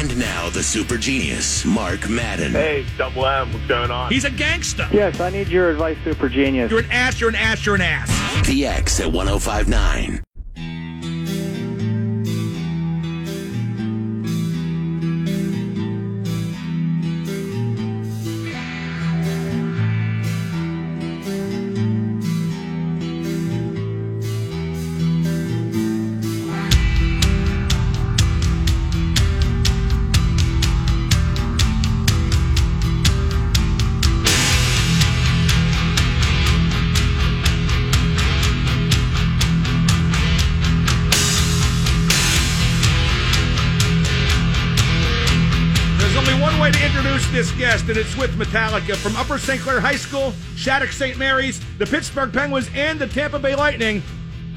And now the super genius, Mark Madden. Hey, Double M, what's going on? He's a gangster. Yes, I need your advice, Super Genius. You're an ass, you're an ass, you're an ass. The X at 1059. Introduce this guest, and it's with Metallica from Upper St. Clair High School, Shattuck St. Mary's, the Pittsburgh Penguins, and the Tampa Bay Lightning.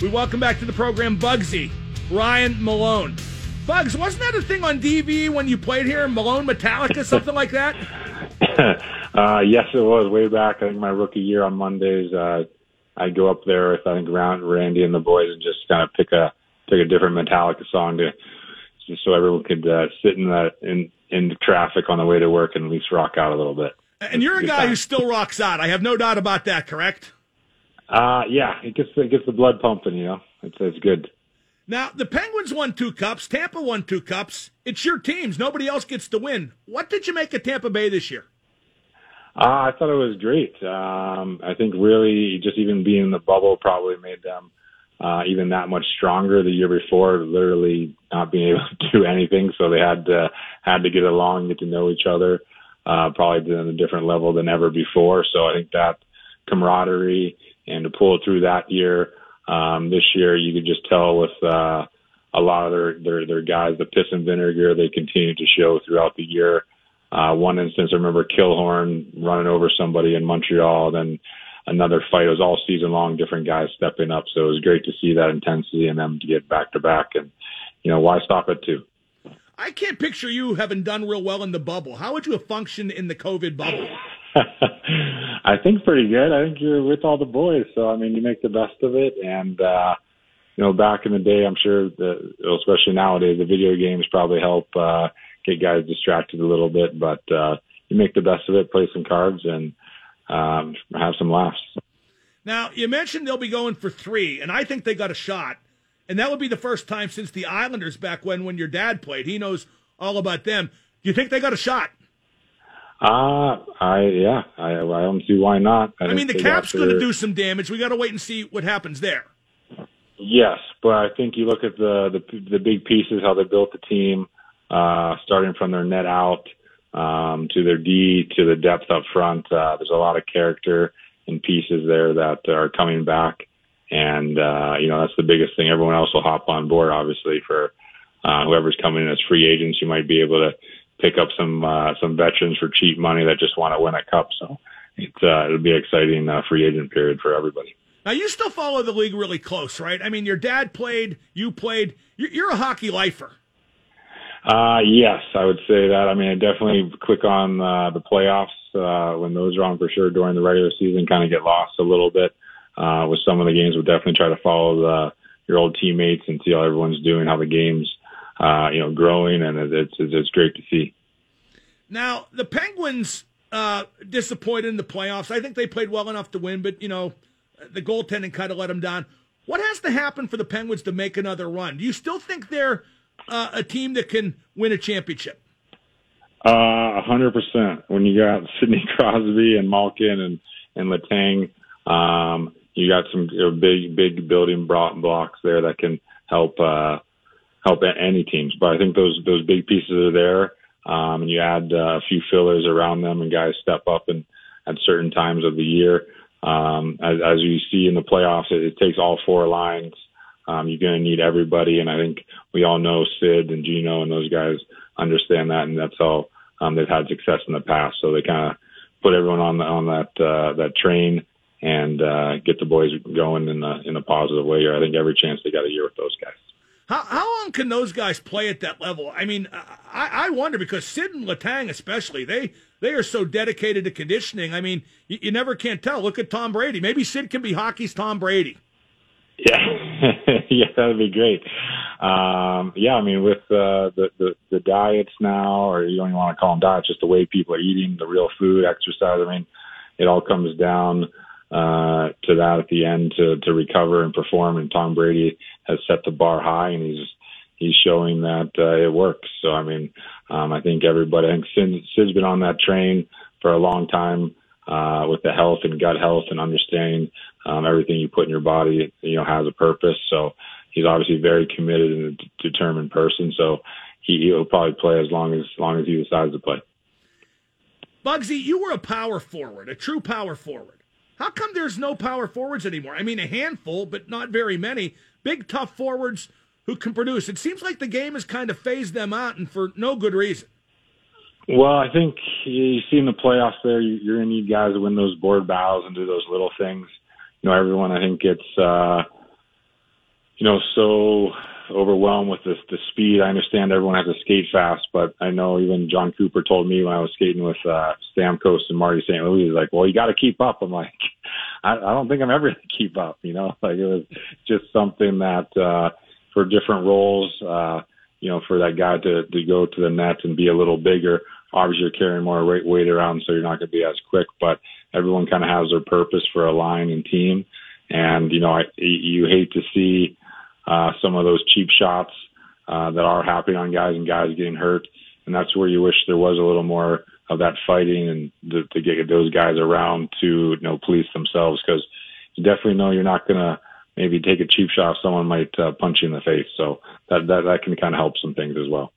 We welcome back to the program Bugsy, Ryan Malone. Bugs, wasn't that a thing on DV when you played here? Malone Metallica, something like that? uh, yes, it was way back. I think my rookie year on Mondays, uh, I'd go up there with I think Randy and the boys and just kind of pick a pick a different Metallica song to just so everyone could uh, sit in the in in the traffic on the way to work and at least rock out a little bit. And you're a guy time. who still rocks out. I have no doubt about that, correct? Uh, yeah, it gets it gets the blood pumping. You know, it's it's good. Now, the Penguins won two cups. Tampa won two cups. It's your teams. Nobody else gets to win. What did you make of Tampa Bay this year? Uh, I thought it was great. Um, I think really just even being in the bubble probably made them uh, even that much stronger the year before, literally not being able to do anything. So they had to, had to get along, get to know each other, uh, probably on a different level than ever before. So I think that camaraderie and to pull through that year, um, this year, you could just tell with, uh, a lot of their, their, their guys, the piss and vinegar they continued to show throughout the year. Uh, one instance, I remember Killorn running over somebody in Montreal. Then another fight. It was all season long, different guys stepping up. So it was great to see that intensity and them to get back to back. And you know, why stop at two? I can't picture you having done real well in the bubble. How would you have functioned in the COVID bubble? I think pretty good. I think you're with all the boys, so I mean, you make the best of it. And uh, you know, back in the day, I'm sure the especially nowadays, the video games probably help uh, get guys distracted a little bit. But uh, you make the best of it, play some cards, and um, have some laughs. Now, you mentioned they'll be going for three, and I think they got a shot. And that would be the first time since the Islanders back when when your dad played. He knows all about them. Do you think they got a shot? Uh, I yeah, I, I don't see why not. I, mean, the cap's going to do some damage. We got to wait and see what happens there. Yes, but I think you look at the the, the big pieces, how they built the team, uh, starting from their net out um, to their D to the depth up front. Uh, there's a lot of character and pieces there that are coming back, and uh, you know that's the biggest thing. Everyone else will hop on board, obviously, for uh, whoever's coming in as free agents. You might be able to pick up some uh, some veterans for cheap money that just want to win a cup. So it's uh, it'll be exciting uh, free agent period for everybody. Now, you still follow the league really close, right? I mean, your dad played, you played. You're a hockey lifer. Uh, yes, I would say that. I mean, I definitely click on uh, the playoffs uh, when those are on for sure during the regular season. Kind of get lost a little bit uh, with some of the games. We'll definitely try to follow the, your old teammates and see how everyone's doing, how the games, uh, you know, growing, and it's it's, it's great to see. Now, the Penguins uh, disappointed in the playoffs. I think they played well enough to win, but you know, the goaltending kind of let them down. What has to happen for the Penguins to make another run? Do you still think they're uh, a team that can win a championship? Uh, a hundred percent. When you got Sidney Crosby and Malkin and and Letang, um, you got some you know, big big building blocks there that can help uh, help any teams. But I think those those big pieces are there, um, and you add uh, a few fillers around them, and guys step up and at certain times of the year. Um, as, as you see in the playoffs, it, it takes all four lines. Um, you're going to need everybody, and I think we all know Sid and Gino and those guys understand that, and that's how um, they've had success in the past. So they kind of put everyone on the, on that uh, that train and uh, get the boys going in a in a positive way. I think every chance they got a year with those guys. How, how long can those guys play at that level? I mean, I, I wonder because Sid and Letang especially they they are so dedicated to conditioning. I mean, you, you never can't tell. Look at Tom Brady. Maybe Sid can be hockey's Tom Brady. Yeah, yeah, that'd be great. Um, yeah, I mean, with uh, the, the the diets now, or you don't even want to call them diets, just the way people are eating, the real food, exercise. I mean, it all comes down uh, to that at the end to to recover and perform. And Tom Brady has set the bar high, and he's he's showing that uh, it works. So I mean, um, I think everybody, I think Sid, Sid's been on that train for a long time uh, with the health and gut health and understanding um, everything you put in your body, you know, has a purpose. So he's obviously very committed and a determined person. So he, he'll probably play as long as, as long as he decides to play. Bugsy, you were a power forward, a true power forward. How come there's no power forwards anymore? I mean, a handful, but not very many. Big, tough forwards who can produce. It seems like the game has kind of phased them out, and for no good reason. Well, I think you see in the playoffs there, you're going to need guys to win those board battles and do those little things. You know, everyone I think gets, uh, you know, so overwhelmed with the, the speed. I understand everyone has to skate fast, but I know even Jon Cooper told me when I was skating with uh, Stamkos and Marty St. Louis, he's like, well, you got to keep up. I'm like, I, I don't think I'm ever going to keep up. You know, like it was just something that uh, for different roles. Uh, you know, for that guy to, to go to the net and be a little bigger. Obviously, you're carrying more weight around, so you're not going to be as quick. But everyone kind of has their purpose for a line and team. And you know, I, you hate to see uh, some of those cheap shots uh, that are happening on guys and guys getting hurt. And that's where you wish there was a little more of that fighting and to, to get those guys around to you know police themselves because you definitely know you're not going to maybe take a cheap shot, someone might uh, punch you in the face. So that, that, that can kind of help some things as well.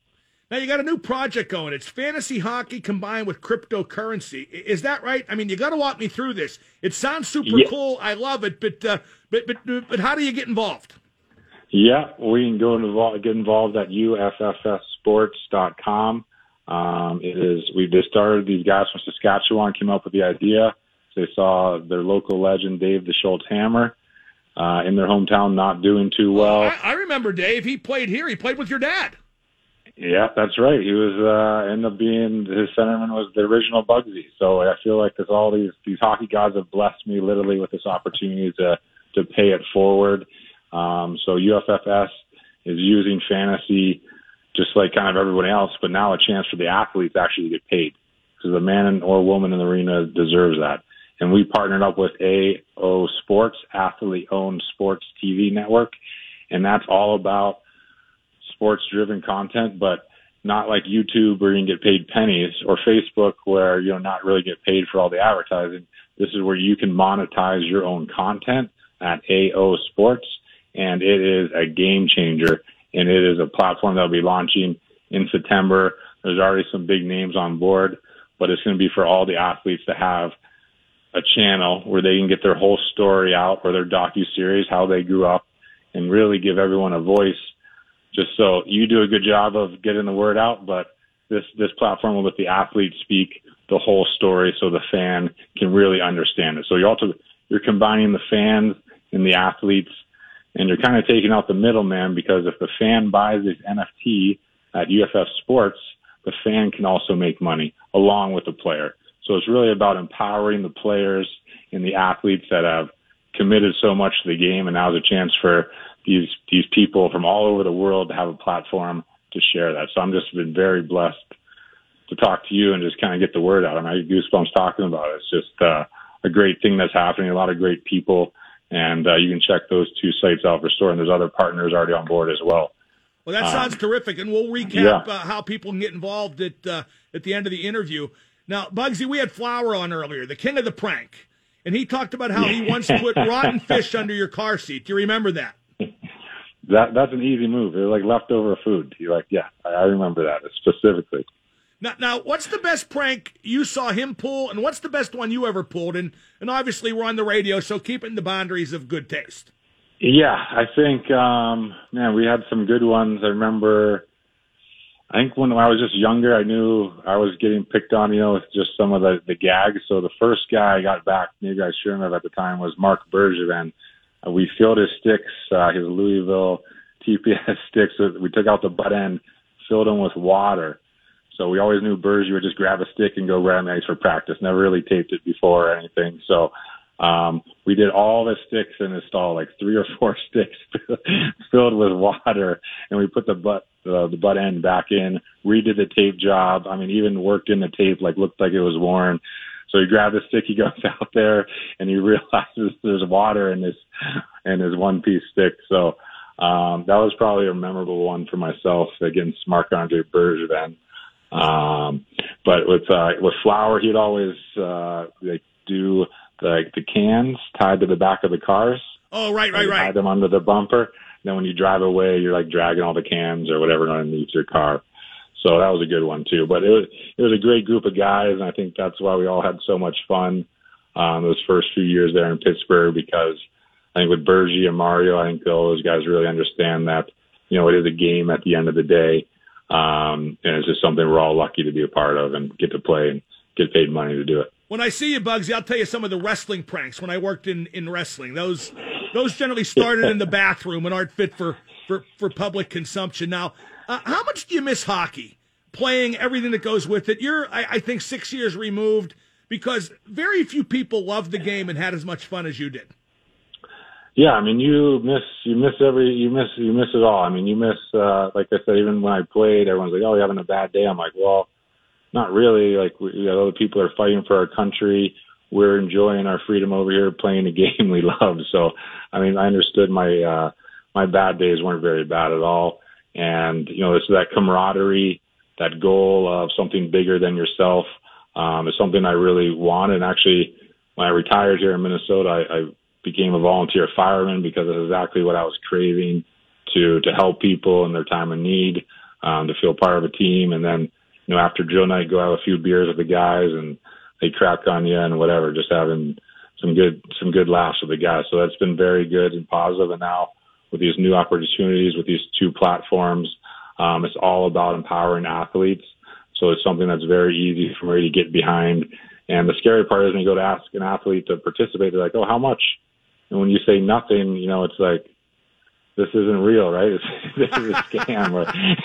Now you got a new project going. It's fantasy hockey combined with cryptocurrency. Is that right? I mean, you got to walk me through this. It sounds super yeah. cool. I love it, but uh, but but but how do you get involved? Yeah, we can go involved, get involved at uffsports.com. Um, it is we just started. These guys from Saskatchewan came up with the idea. They saw their local legend Dave the Schultz Hammer uh, in their hometown not doing too well. I, I, remember Dave. He played here. He played with your dad. Yeah, that's right. He was uh, ended up being his centerman was the original Bugsy. So I feel like there's all these these hockey gods have blessed me literally with this opportunity to to pay it forward. Um, so UFFS is using fantasy just like kind of everyone else, but now a chance for the athletes actually to get paid because the man or woman in the arena deserves that and we partnered up with AO Sports, athlete owned sports TV network, and that's all about sports driven content, but not like YouTube where you can get paid pennies or Facebook where you know not really get paid for all the advertising. This is where you can monetize your own content at AO Sports, and it is a game changer. And it is a platform that will be launching in September. There's already some big names on board, but it's going to be for all the athletes to have a channel where they can get their whole story out or their docu series, how they grew up, and really give everyone a voice. Just so you do a good job of getting the word out, but this this platform will let the athletes speak the whole story, so the fan can really understand it. So you're also you're combining the fans and the athletes, and you're kind of taking out the middleman because if the fan buys this NFT at UFF Sports, the fan can also make money along with the player. So it's really about empowering the players and the athletes that have committed so much to the game, and now is a chance for these these people from all over the world to have a platform to share that. So I'm just been very blessed to talk to you and just kind of get the word out. I mean, I get goosebumps talking about it. It's just uh, a great thing that's happening. A lot of great people, and uh, you can check those two sites out for store. And there's other partners already on board as well. Well, that sounds um, terrific, and we'll recap yeah. uh, how people can get involved at uh, at the end of the interview. Now, Bugsy, we had Flower on earlier, the king of the prank, and he talked about how he once put rotten fish under your car seat. Do you remember that? That that's an easy move. It's like leftover food. You're like, yeah, I remember that specifically. Now, now, what's the best prank you saw him pull, and what's the best one you ever pulled? And and obviously, we're on the radio, so keeping the boundaries of good taste. Yeah, I think, um, man, we had some good ones. I remember I think when I was just younger, I knew I was getting picked on, you know, with just some of the, the gags. So the first guy I got back, maybe I shouldn't have at the time, was Marc Bergevin. Uh, we filled his sticks, uh, his Louisville TPS sticks. We took out the butt end, filled them with water. So we always knew Berge would just grab a stick and go on the ice for practice. Never really taped it before or anything. So um, we did all the sticks in the stall, like three or four sticks filled with water, and we put the butt the butt end back in, redid the tape job. I mean, even worked in the tape, like looked like it was worn. So he grabbed the stick, he goes out there, and he realizes there's water in this in his one piece stick. So um, that was probably a memorable one for myself against Marc Andre Bergevin. Um, but with uh, with Flower, he'd always uh, like do like the cans tied to the back of the cars. Oh, right, right, right. Tie them under the bumper. Then when you drive away, you're like dragging all the cans or whatever underneath your car. So that was a good one too. But it was it was a great group of guys, and I think that's why we all had so much fun um, those first few years there in Pittsburgh because I think with Bergie and Mario, I think all those guys really understand that you know it is a game at the end of the day, um, and it's just something we're all lucky to be a part of and get to play and get paid money to do it. When I see you, Bugsy, I'll tell you some of the wrestling pranks when I worked in, in wrestling. Those those generally started in the bathroom and aren't fit for, for, for public consumption. Now, uh, how much do you miss hockey? Playing everything that goes with it. You're, I, I think, six years removed because very few people loved the game and had as much fun as you did. Yeah, I mean, you miss you miss every you miss you miss it all. I mean, you miss uh, like I said, even when I played, everyone's like, "Oh, you're having a bad day." I'm like, "Well, not really. Like, we, you other people are fighting for our country. We're enjoying our freedom over here, playing a game we love." So, I mean, I understood my uh, my bad days weren't very bad at all, and you know, it's that camaraderie, that goal of something bigger than yourself, um, is something I really want. And actually, when I retired here in Minnesota, I, I became a volunteer fireman because it's exactly what I was craving to to help people in their time of need, um, to feel part of a team, and then you know after drill night go have a few beers with the guys and they crack on you and whatever, just having some good some good laughs with the guys. So that's been very good and positive. And now with these new opportunities with these two platforms, um, it's all about empowering athletes. So it's something that's very easy for me to get behind. And the scary part is when you go to ask an athlete to participate, they're like, "Oh, how much?" And when you say nothing, you know, it's like, this isn't real, right? It's, this is a scam.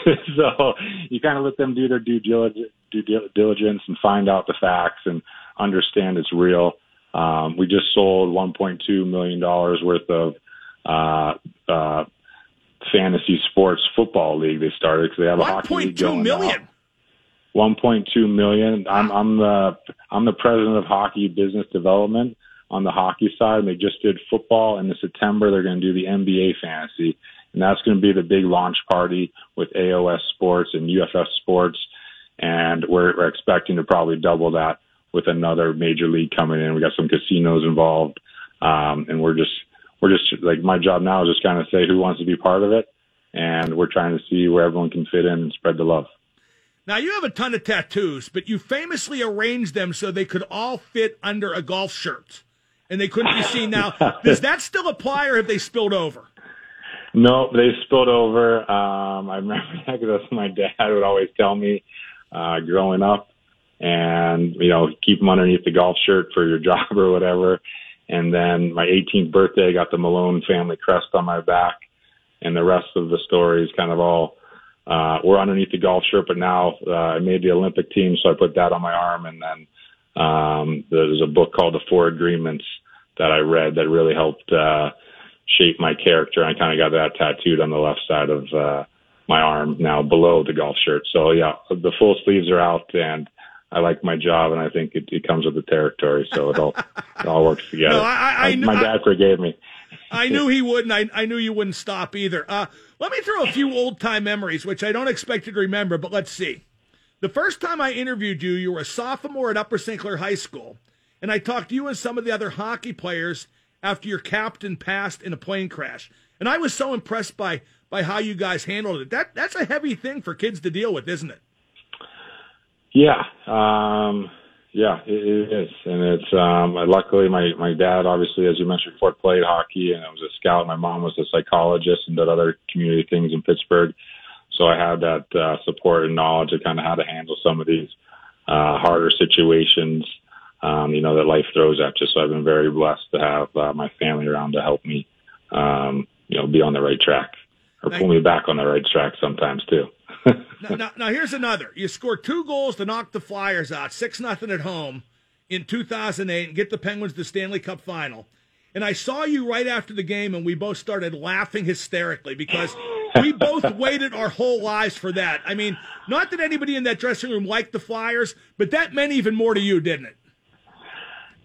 So you kind of let them do their due diligence, and find out the facts and understand it's real. Um, we just sold $1.2 million worth of uh, uh, fantasy sports football league they started because they have a hockey league going million. Now. 1.2 million. I'm, I'm the I'm the president of hockey business development on the hockey side. They just did football. And in September, they're going to do the NBA fantasy. And that's going to be the big launch party with AOS Sports and UFF Sports. And we're, we're expecting to probably double that with another major league coming in. We got some casinos involved. Um, and we're just, we're just like, my job now is just kind of say who wants to be part of it. And we're trying to see where everyone can fit in and spread the love. Now, you have a ton of tattoos, but you famously arranged them so they could all fit under a golf shirt and they couldn't be seen. Now, does that still apply, or have they spilled over? No, they spilled over. Um, I remember that because my dad would always tell me uh, growing up, and you know, keep them underneath the golf shirt for your job or whatever. And then my 18th birthday, I got the Malone family crest on my back, and the rest of the story is kind of all. Uh, we're underneath the golf shirt, but now uh, I made the Olympic team, so I put that on my arm, and then um, there's a book called The Four Agreements that I read that really helped uh, shape my character. I kind of got that tattooed on the left side of uh, my arm now below the golf shirt. So yeah, the full sleeves are out and I like my job and I think it, it comes with the territory. So it all, it all works together. No, I, I, I, my dad forgave me. I knew he wouldn't. I, I knew you wouldn't stop either. Uh, let me throw a few old time memories, which I don't expect you to remember, but let's see. The first time I interviewed you, you were a sophomore at Upper St. Clair High School, and I talked to you and some of the other hockey players after your captain passed in a plane crash. And I was so impressed by by how you guys handled it. That that's a heavy thing for kids to deal with, isn't it? Yeah, um, yeah, it, it is, and it's um, luckily my my dad, obviously, as you mentioned before, played hockey and I was a scout. My mom was a psychologist and did other community things in Pittsburgh. So I had that uh, support and knowledge of kind of how to handle some of these uh, harder situations, um, you know, that life throws at you. So I've been very blessed to have uh, my family around to help me, um, you know, be on the right track or pull me back on the right track sometimes too. now, now, now, here's another. You scored two goals to knock the Flyers out, six nothing at home in 2008 and get the Penguins to the Stanley Cup final. And I saw you right after the game, and we both started laughing hysterically because we both waited our whole lives for that. I mean, not that anybody in that dressing room liked the Flyers, but that meant even more to you, didn't it?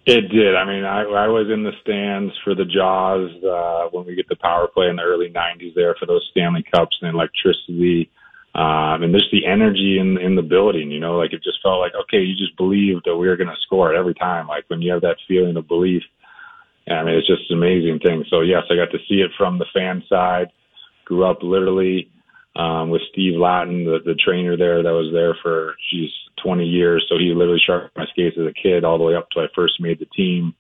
It did. I mean, I, I was in the stands for the Jaws uh, when we get the power play in the early '90s there for those Stanley Cups and electricity, um, and just the energy in in the building. You know, like it just felt like okay, you just believed that we were going to score it every time. Like when you have that feeling of belief, I mean, it's just an amazing thing. So yes, I got to see it from the fan side. Grew up literally um, with Steve Latin, the, the trainer there that was there for geez 20 years. So he literally sharpened my skates as a kid all the way up till I first made the team.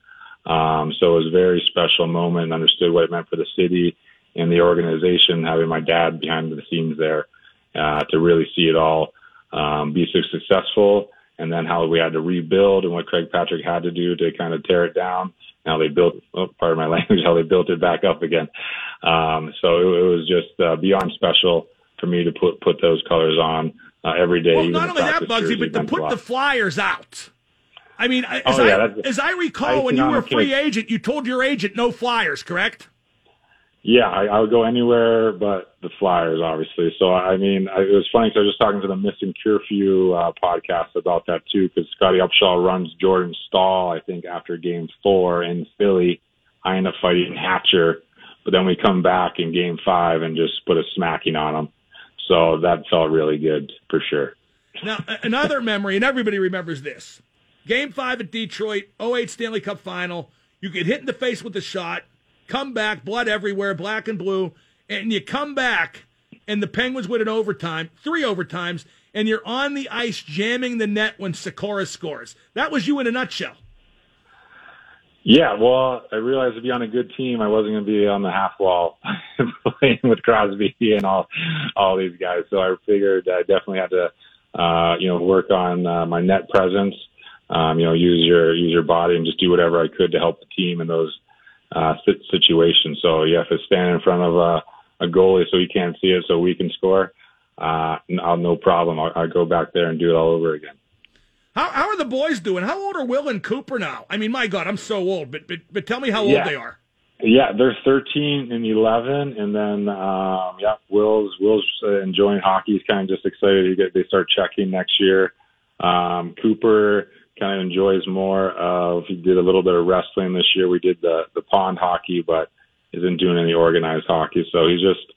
Um, so it was a very special moment. Understood what it meant for the city and the organization. Having my dad behind the scenes there uh, to really see it all um, be so successful, and then how we had to rebuild and what Craig Patrick had to do to kind of tear it down. Now they built, oh, part of my language, how they built it back up again. Um, so it, it was just uh, beyond special for me to put put those colors on uh, every day. Well, not only that, Bugsy, but to put the Flyers out. I mean, as, oh, yeah, I, as I recall, when you were a free agent, you told your agent no Flyers, correct? Yeah, I, I would go anywhere but the Flyers, obviously. So, I mean, I, it was funny because I was just talking to the Missing Curfew uh, podcast about that, too, because Scottie Upshall runs Jordan Staal, I think, after game four in Philly. I end up fighting Hatcher, but then we come back in game five and just put a smacking on him. So that felt really good for sure. Now, another memory, and everybody remembers this Game five at Detroit, 08 Stanley Cup final. You get hit in the face with a shot, come back, blood everywhere, black and blue, and you come back, and the Penguins win in overtime, three overtimes, and you're on the ice jamming the net when Sykora scores. That was you in a nutshell. Yeah, well, I realized to be on a good team, I wasn't going to be on the half wall playing with Crosby and all all these guys. So I figured I definitely had to, uh, you know, work on uh, my net presence. Um, you know, use your use your body and just do whatever I could to help the team in those uh, situations. So yeah, if it's standing in front of a, a goalie so he can't see it, so we can score, uh, I'll no problem. I'll, I'll go back there and do it all over again. How, how are the boys doing? How old are Will and Cooper now? I mean, my God, I'm so old, but but, but tell me how yeah. old they are. Yeah, they're 13 and 11, and then um, yeah, Will's Will's uh, enjoying hockey. He's kind of just excited they start checking next year. Um, Cooper kind of enjoys more of. He did a little bit of wrestling this year. We did the the pond hockey, but isn't doing any organized hockey. So he's just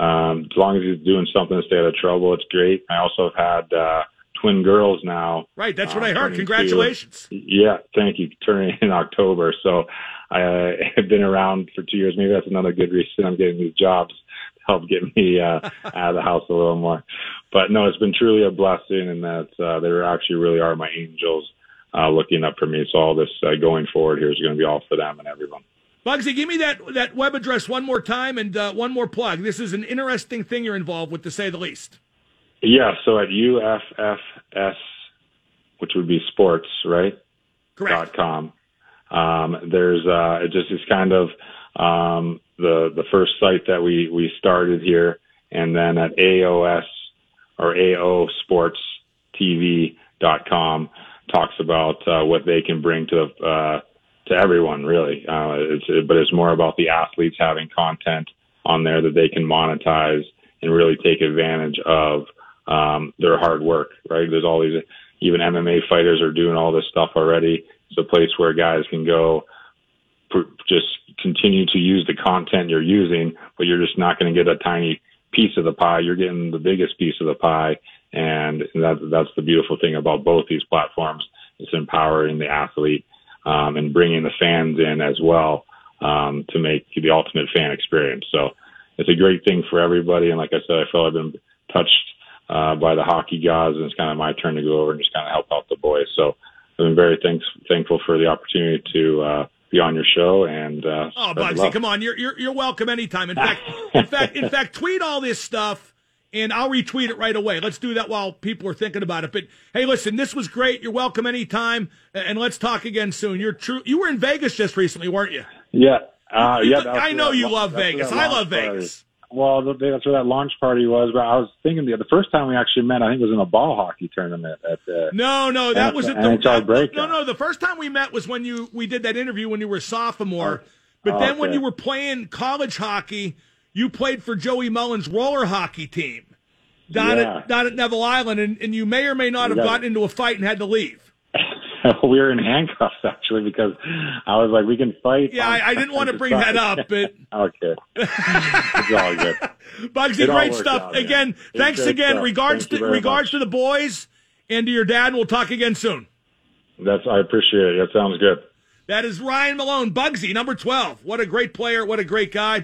um, as long as he's doing something to stay out of trouble, it's great. I also have had. Uh, twin girls now. Right, that's what uh, I heard. Congratulations. Two. Yeah, thank you. Turning in October, so I uh, have been around for two years. Maybe that's another good reason I'm getting these jobs to help get me uh, out of the house a little more. But no, it's been truly a blessing, and that uh, they actually really are my angels uh, looking up for me. So all this uh, going forward here is going to be all for them and everyone. Bugsy, give me that that web address one more time and uh, one more plug. This is an interesting thing you're involved with, to say the least. Yeah, so at UFFS, which would be sports, right? Correct. Dot com. Um, there's uh, it just is kind of um, the the first site that we we started here, and then at AOS or AO Sports TV dot com talks about uh, what they can bring to uh, to everyone really. Uh, it's, but it's more about the athletes having content on there that they can monetize and really take advantage of um, their hard work, right? There's all these, even MMA fighters are doing all this stuff already. It's a place where guys can go just continue to use the content you're using, but you're just not going to get a tiny piece of the pie. You're getting the biggest piece of the pie. And that, that's the beautiful thing about both these platforms. It's empowering the athlete um, and bringing the fans in as well um, to make the ultimate fan experience. So it's a great thing for everybody. And like I said, I feel I've been touched uh, by the hockey gods, and it's kind of my turn to go over and just kind of help out the boys. So I've been very thanks, thankful for the opportunity to uh, be on your show. And uh, oh, Bugsy, come on, you're, you're you're welcome anytime. In fact, in fact, in fact, tweet all this stuff. And I'll retweet it right away. Let's do that while people are thinking about it. But hey, listen, this was great. You're welcome anytime, and let's talk again soon. You're true. You were in Vegas just recently, weren't you? Yeah, uh, yeah. I know you love Vegas. I love Vegas. Well, th- that's where that launch party was. But I was thinking the the first time we actually met, I think was in a ball hockey tournament at the. No, no, that was at the NHL breakout. No, no, the first time we met was when you we did that interview when you were a sophomore. Oh. But Oh, then when you were playing college hockey, you played for Joey Mullen's roller hockey team down Yeah. at down at Neville Island, and, and you may or may not We have got- gotten into a fight and had to leave. we were in handcuffs actually because I was like, we can fight. Yeah, I, I didn't want to bring that up, but okay, it's all good. Bugsy, It great stuff. out, again, It's thanks again. stuff. Regards Thank to regards much. to the boys and to your dad. We'll talk again soon. That's I appreciate it. That sounds good. That is Ryan Malone, Bugsy, number twelve. What a great player! What a great guy.